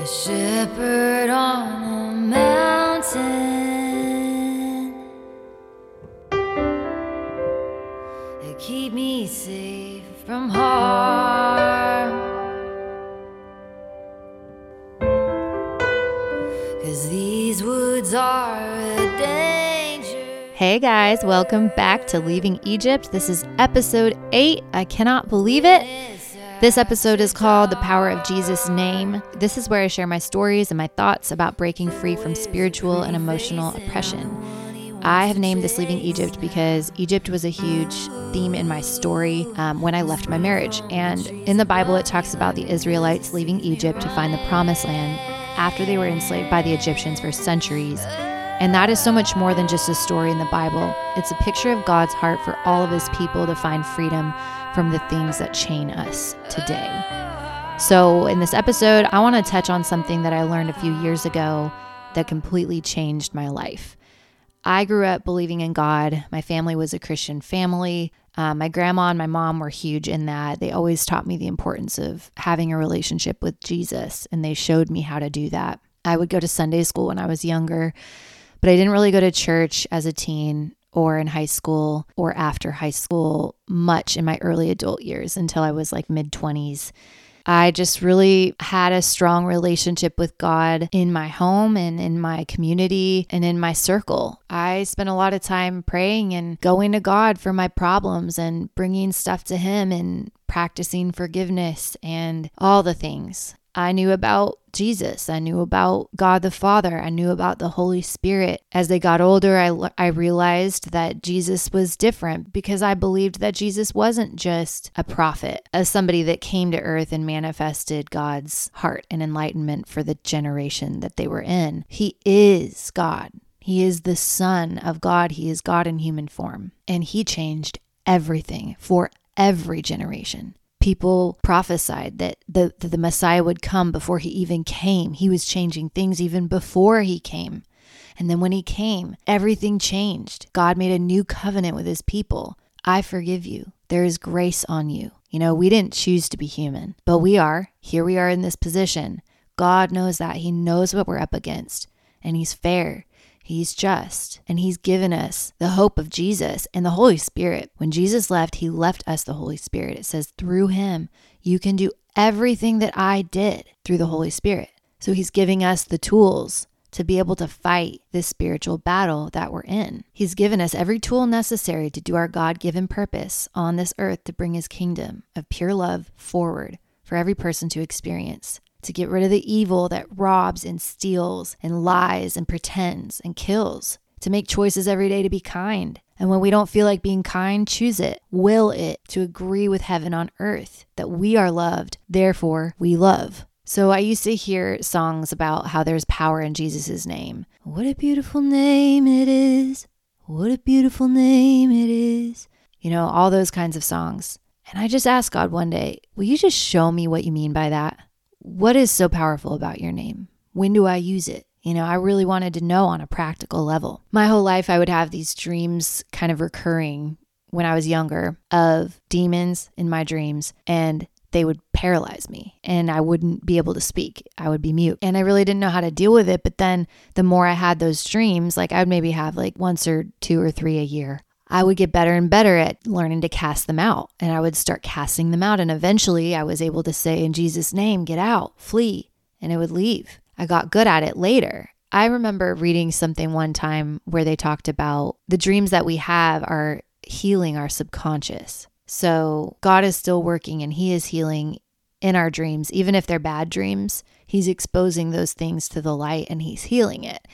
a shepherd on a mountain. Keep me safe from harm. Cause these woods are a danger. Hey guys, welcome back to Leaving Egypt. This is episode 8. I cannot believe it. This episode is called The Power of Jesus' Name. This is where I share my stories and my thoughts about breaking free from spiritual and emotional oppression. I have named this Leaving Egypt because Egypt was a huge theme in my story um, when I left my marriage. And in the Bible, it talks about the Israelites leaving Egypt to find the promised land after they were enslaved by the Egyptians for centuries. And that is so much more than just a story in the Bible. It's a picture of God's heart for all of his people to find freedom from the things that chain us today. So, in this episode, I want to touch on something that I learned a few years ago that completely changed my life. I grew up believing in God. My family was a Christian family. Um, my grandma and my mom were huge in that. They always taught me the importance of having a relationship with Jesus, and they showed me how to do that. I would go to Sunday school when I was younger, but I didn't really go to church as a teen or in high school or after high school much in my early adult years until I was like mid 20s. I just really had a strong relationship with God in my home and in my community and in my circle. I spent a lot of time praying and going to God for my problems and bringing stuff to Him and practicing forgiveness and all the things. I knew about Jesus. I knew about God the Father. I knew about the Holy Spirit. As they got older, I, I realized that Jesus was different because I believed that Jesus wasn't just a prophet, as somebody that came to earth and manifested God's heart and enlightenment for the generation that they were in. He is God. He is the Son of God. He is God in human form. And He changed everything for every generation people prophesied that the, that the Messiah would come before he even came. He was changing things even before he came. And then when he came, everything changed. God made a new covenant with his people. I forgive you. There is grace on you. You know, we didn't choose to be human, but we are. Here we are in this position. God knows that. He knows what we're up against, and he's fair. He's just, and He's given us the hope of Jesus and the Holy Spirit. When Jesus left, He left us the Holy Spirit. It says, through Him, you can do everything that I did through the Holy Spirit. So He's giving us the tools to be able to fight this spiritual battle that we're in. He's given us every tool necessary to do our God given purpose on this earth to bring His kingdom of pure love forward for every person to experience to get rid of the evil that robs and steals and lies and pretends and kills, to make choices every day to be kind. And when we don't feel like being kind, choose it, will it, to agree with heaven on earth that we are loved, therefore we love. So I used to hear songs about how there's power in Jesus' name. What a beautiful name it is. What a beautiful name it is. You know, all those kinds of songs. And I just asked God one day, Will you just show me what you mean by that? What is so powerful about your name? When do I use it? You know, I really wanted to know on a practical level. My whole life, I would have these dreams kind of recurring when I was younger of demons in my dreams, and they would paralyze me and I wouldn't be able to speak. I would be mute. And I really didn't know how to deal with it. But then the more I had those dreams, like I would maybe have like once or two or three a year. I would get better and better at learning to cast them out. And I would start casting them out. And eventually I was able to say, in Jesus' name, get out, flee. And it would leave. I got good at it later. I remember reading something one time where they talked about the dreams that we have are healing our subconscious. So God is still working and He is healing in our dreams, even if they're bad dreams. He's exposing those things to the light and He's healing it.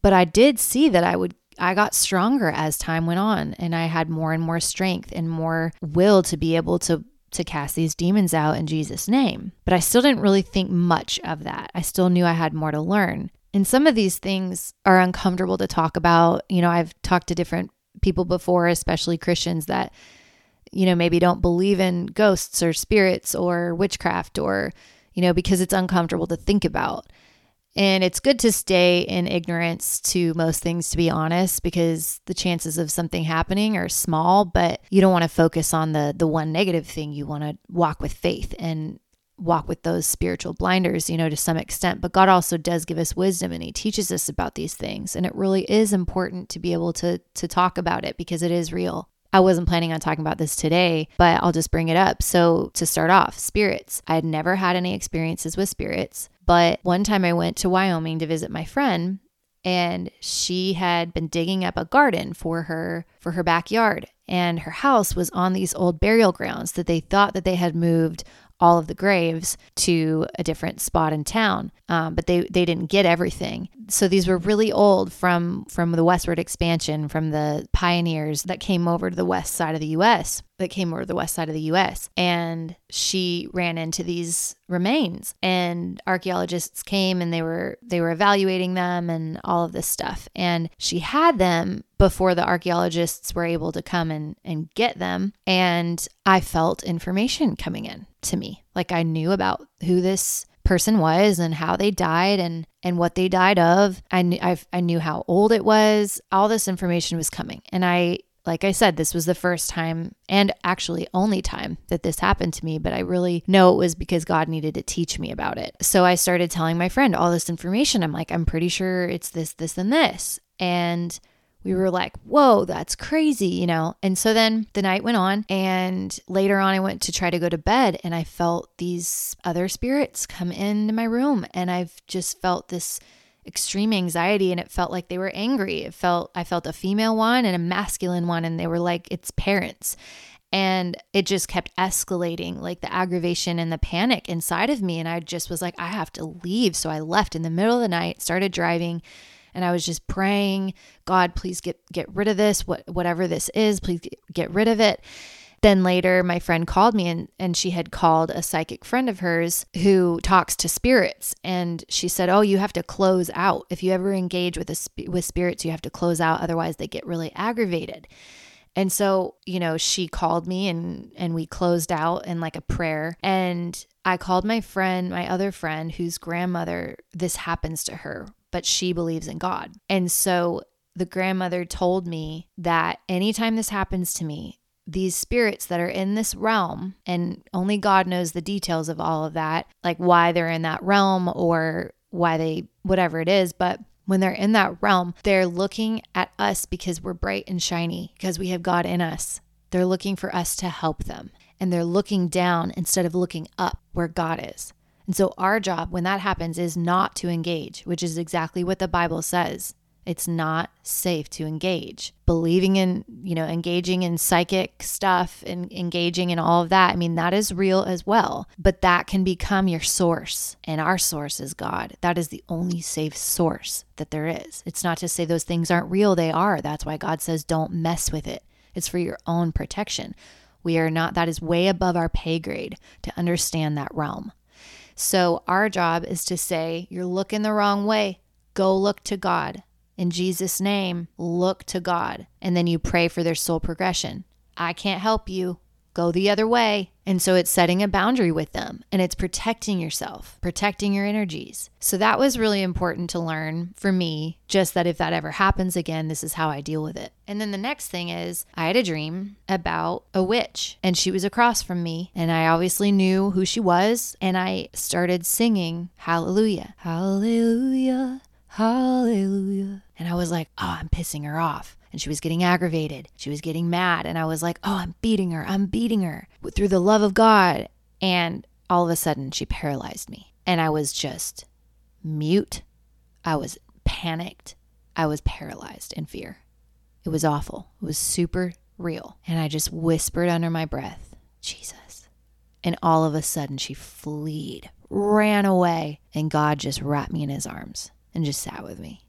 But I did see that I would I got stronger as time went on and I had more and more strength and more will to be able to to cast these demons out in Jesus name. But I still didn't really think much of that. I still knew I had more to learn. And some of these things are uncomfortable to talk about. You know, I've talked to different people before, especially Christians that you know, maybe don't believe in ghosts or spirits or witchcraft or you know, because it's uncomfortable to think about. And it's good to stay in ignorance to most things, to be honest, because the chances of something happening are small, but you don't want to focus on the, the one negative thing. You want to walk with faith. And walk with those spiritual blinders, you know, to some extent. But God also does give us wisdom and He teaches us about these things. And it really is important to be able to to talk about it because it is real. I wasn't planning on talking about this today, but I'll just bring it up. So, to start off, spirits. I had never had any experiences with spirits, but one time I went to Wyoming to visit my friend and she had been digging up a garden for her for her backyard and her house was on these old burial grounds that they thought that they had moved all of the graves to a different spot in town, um, but they they didn't get everything. So these were really old from from the westward expansion, from the pioneers that came over to the west side of the U.S. That came over the west side of the U.S. And she ran into these remains, and archaeologists came and they were they were evaluating them and all of this stuff. And she had them before the archaeologists were able to come and, and get them. And I felt information coming in to me. Like I knew about who this person was and how they died and and what they died of. I knew i I knew how old it was. All this information was coming. And I like I said, this was the first time and actually only time that this happened to me, but I really know it was because God needed to teach me about it. So I started telling my friend all this information. I'm like, I'm pretty sure it's this, this, and this. And we were like, whoa, that's crazy, you know? And so then the night went on, and later on, I went to try to go to bed, and I felt these other spirits come into my room, and I've just felt this extreme anxiety and it felt like they were angry. It felt I felt a female one and a masculine one and they were like its parents. And it just kept escalating, like the aggravation and the panic inside of me. And I just was like, I have to leave. So I left in the middle of the night, started driving, and I was just praying, God, please get get rid of this, what whatever this is, please get rid of it. Then later, my friend called me and, and she had called a psychic friend of hers who talks to spirits. And she said, Oh, you have to close out. If you ever engage with, a, with spirits, you have to close out. Otherwise, they get really aggravated. And so, you know, she called me and and we closed out in like a prayer and I called my friend, my other friend whose grandmother this happens to her but she believes in God. And so the grandmother told me that anytime this happens to me, these spirits that are in this realm, and only God knows the details of all of that, like why they're in that realm or why they, whatever it is, but when they're in that realm, they're looking at us because we're bright and shiny, because we have God in us. They're looking for us to help them. And they're looking down instead of looking up where God is. And so, our job when that happens is not to engage, which is exactly what the Bible says. It's not safe to engage. Believing in, you know, engaging in psychic stuff and engaging in all of that, I mean, that is real as well. But that can become your source. And our source is God. That is the only safe source that there is. It's not to say those things aren't real, they are. That's why God says don't mess with it. It's for your own protection. We are not, that is way above our pay grade to understand that realm. So our job is to say, You're looking the wrong way. Go look to God. In Jesus' name, look to God. And then you pray for their soul progression. I can't help you go the other way. And so it's setting a boundary with them and it's protecting yourself, protecting your energies. So that was really important to learn for me, just that if that ever happens again, this is how I deal with it. And then the next thing is I had a dream about a witch and she was across from me and I obviously knew who she was and I started singing hallelujah. Hallelujah. Hallelujah. And I was like, oh, I'm pissing her off and she was getting aggravated. She was getting mad. And I was like, oh, I'm beating her. I'm beating her through the love of God. And all of a sudden, she paralyzed me. And I was just mute. I was panicked. I was paralyzed in fear. It was awful. It was super real. And I just whispered under my breath, Jesus. And all of a sudden, she fleed, ran away, and God just wrapped me in his arms and just sat with me.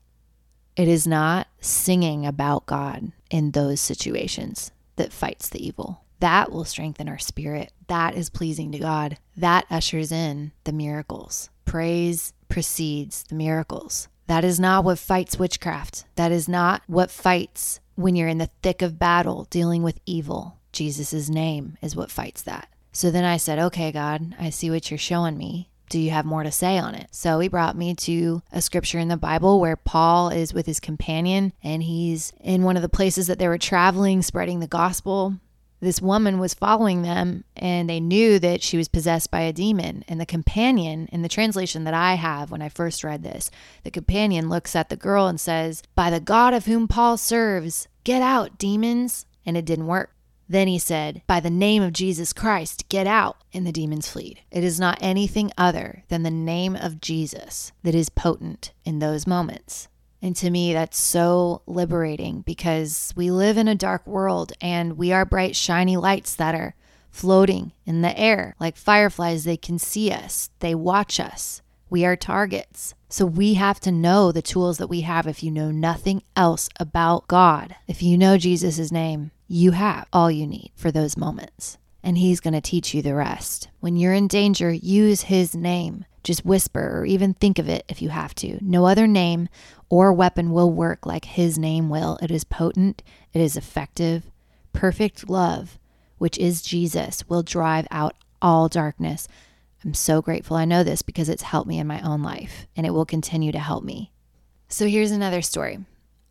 It is not singing about God in those situations that fights the evil. That will strengthen our spirit. That is pleasing to God. That ushers in the miracles. Praise precedes the miracles. That is not what fights witchcraft. That is not what fights when you're in the thick of battle dealing with evil. Jesus' name is what fights that. So then I said, Okay, God, I see what you're showing me do you have more to say on it? So he brought me to a scripture in the Bible where Paul is with his companion and he's in one of the places that they were traveling, spreading the gospel. this woman was following them and they knew that she was possessed by a demon. And the companion, in the translation that I have when I first read this, the companion looks at the girl and says, By the God of whom Paul serves, get out, demons. And it didn't work. Then he said, By the name of Jesus Christ, get out. And the demons fled. It is not anything other than the name of Jesus that is potent in those moments. And to me, that's so liberating because we live in a dark world and we are bright, shiny lights that are floating in the air. Like fireflies, they can see us, they watch us. We are targets. So we have to know the tools that we have if you know nothing else about God. If you know Jesus' name, you have all you need for those moments. And He's going to teach you the rest. When you're in danger, use His name. Just whisper or even think of it if you have to. No other name or weapon will work like his name will. It is potent, it is effective. Perfect love, which is Jesus, will drive out all darkness. I'm so grateful I know this because it's helped me in my own life and it will continue to help me. So here's another story.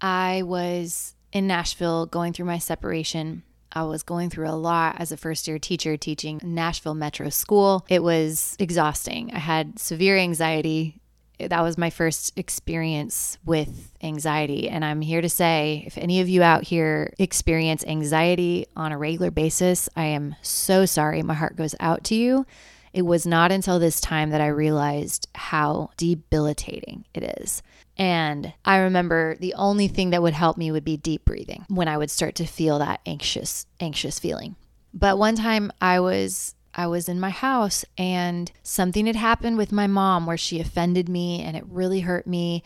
I was in Nashville going through my separation I was going through a lot as a first year teacher teaching Nashville Metro School. It was exhausting. I had severe anxiety. That was my first experience with anxiety. And I'm here to say if any of you out here experience anxiety on a regular basis, I am so sorry. My heart goes out to you. It was not until this time that I realized how debilitating it is. And I remember the only thing that would help me would be deep breathing when I would start to feel that anxious anxious feeling. But one time I was I was in my house and something had happened with my mom where she offended me and it really hurt me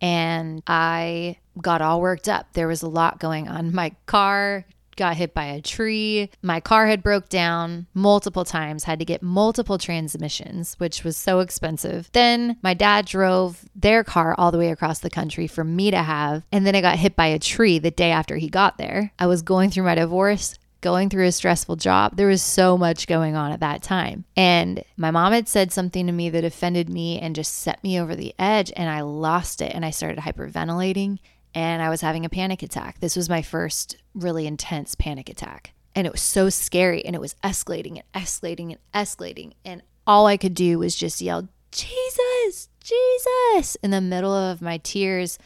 and I got all worked up. There was a lot going on. My car got hit by a tree. My car had broke down multiple times, had to get multiple transmissions, which was so expensive. Then my dad drove their car all the way across the country for me to have, and then I got hit by a tree the day after he got there. I was going through my divorce, going through a stressful job. There was so much going on at that time. And my mom had said something to me that offended me and just set me over the edge, and I lost it and I started hyperventilating and I was having a panic attack. This was my first really intense panic attack. And it was so scary and it was escalating and escalating and escalating. And all I could do was just yell, Jesus, Jesus, in the middle of my tears,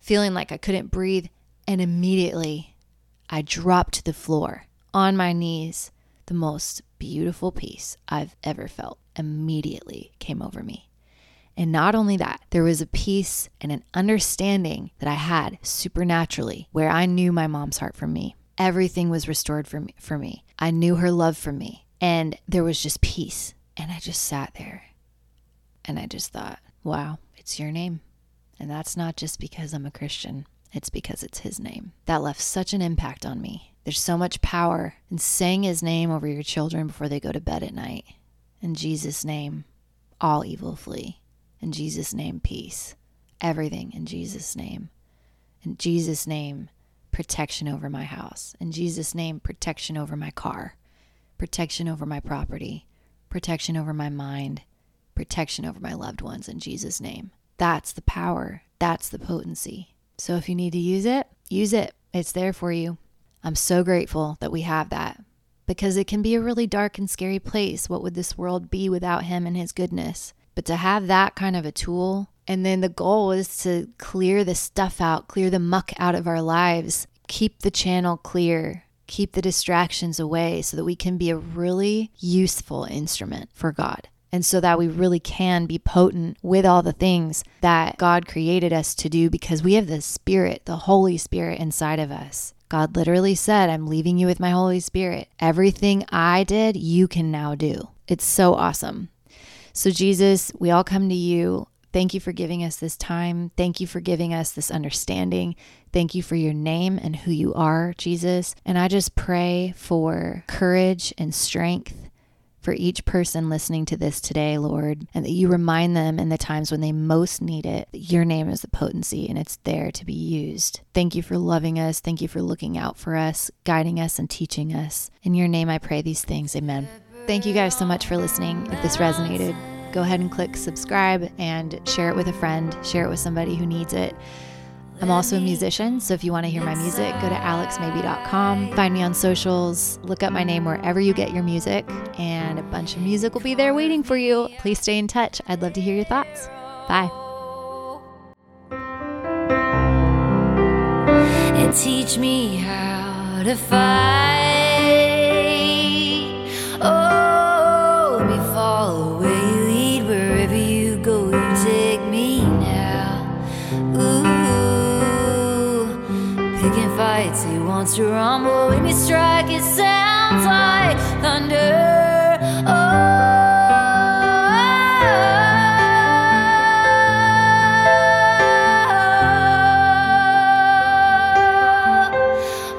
feeling like I couldn't breathe. And immediately I dropped to the floor on my knees. The most beautiful peace I've ever felt immediately came over me. And not only that, there was a peace and an understanding that I had supernaturally where I knew my mom's heart for me. Everything was restored for me, for me. I knew her love for me. And there was just peace. And I just sat there and I just thought, wow, it's your name. And that's not just because I'm a Christian, it's because it's his name. That left such an impact on me. There's so much power in saying his name over your children before they go to bed at night. In Jesus' name, all evil flee. In Jesus' name, peace. Everything in Jesus' name. In Jesus' name, protection over my house. In Jesus' name, protection over my car. Protection over my property. Protection over my mind. Protection over my loved ones in Jesus' name. That's the power. That's the potency. So if you need to use it, use it. It's there for you. I'm so grateful that we have that because it can be a really dark and scary place. What would this world be without Him and His goodness? But to have that kind of a tool, and then the goal is to clear the stuff out, clear the muck out of our lives, keep the channel clear, keep the distractions away so that we can be a really useful instrument for God. And so that we really can be potent with all the things that God created us to do because we have the Spirit, the Holy Spirit inside of us. God literally said, I'm leaving you with my Holy Spirit. Everything I did, you can now do. It's so awesome. So, Jesus, we all come to you. Thank you for giving us this time. Thank you for giving us this understanding. Thank you for your name and who you are, Jesus. And I just pray for courage and strength for each person listening to this today, Lord, and that you remind them in the times when they most need it that your name is the potency and it's there to be used. Thank you for loving us. Thank you for looking out for us, guiding us, and teaching us. In your name, I pray these things. Amen. Thank you guys so much for listening. If this resonated, go ahead and click subscribe and share it with a friend, share it with somebody who needs it. I'm also a musician, so if you want to hear my music, go to alexmabey.com. Find me on socials, look up my name wherever you get your music, and a bunch of music will be there waiting for you. Please stay in touch. I'd love to hear your thoughts. Bye. and teach me how to fight. Fights, he wants to rumble. When you strike, it sounds like thunder. Oh.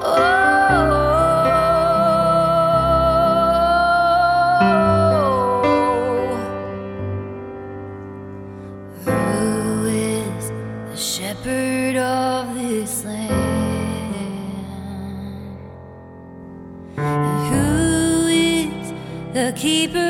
oh. The shepherd of this land? Keeper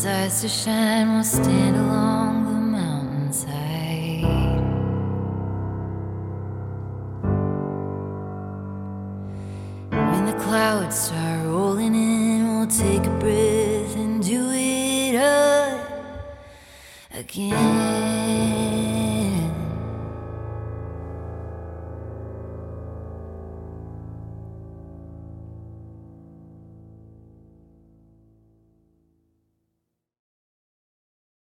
decides to shine, we'll stand along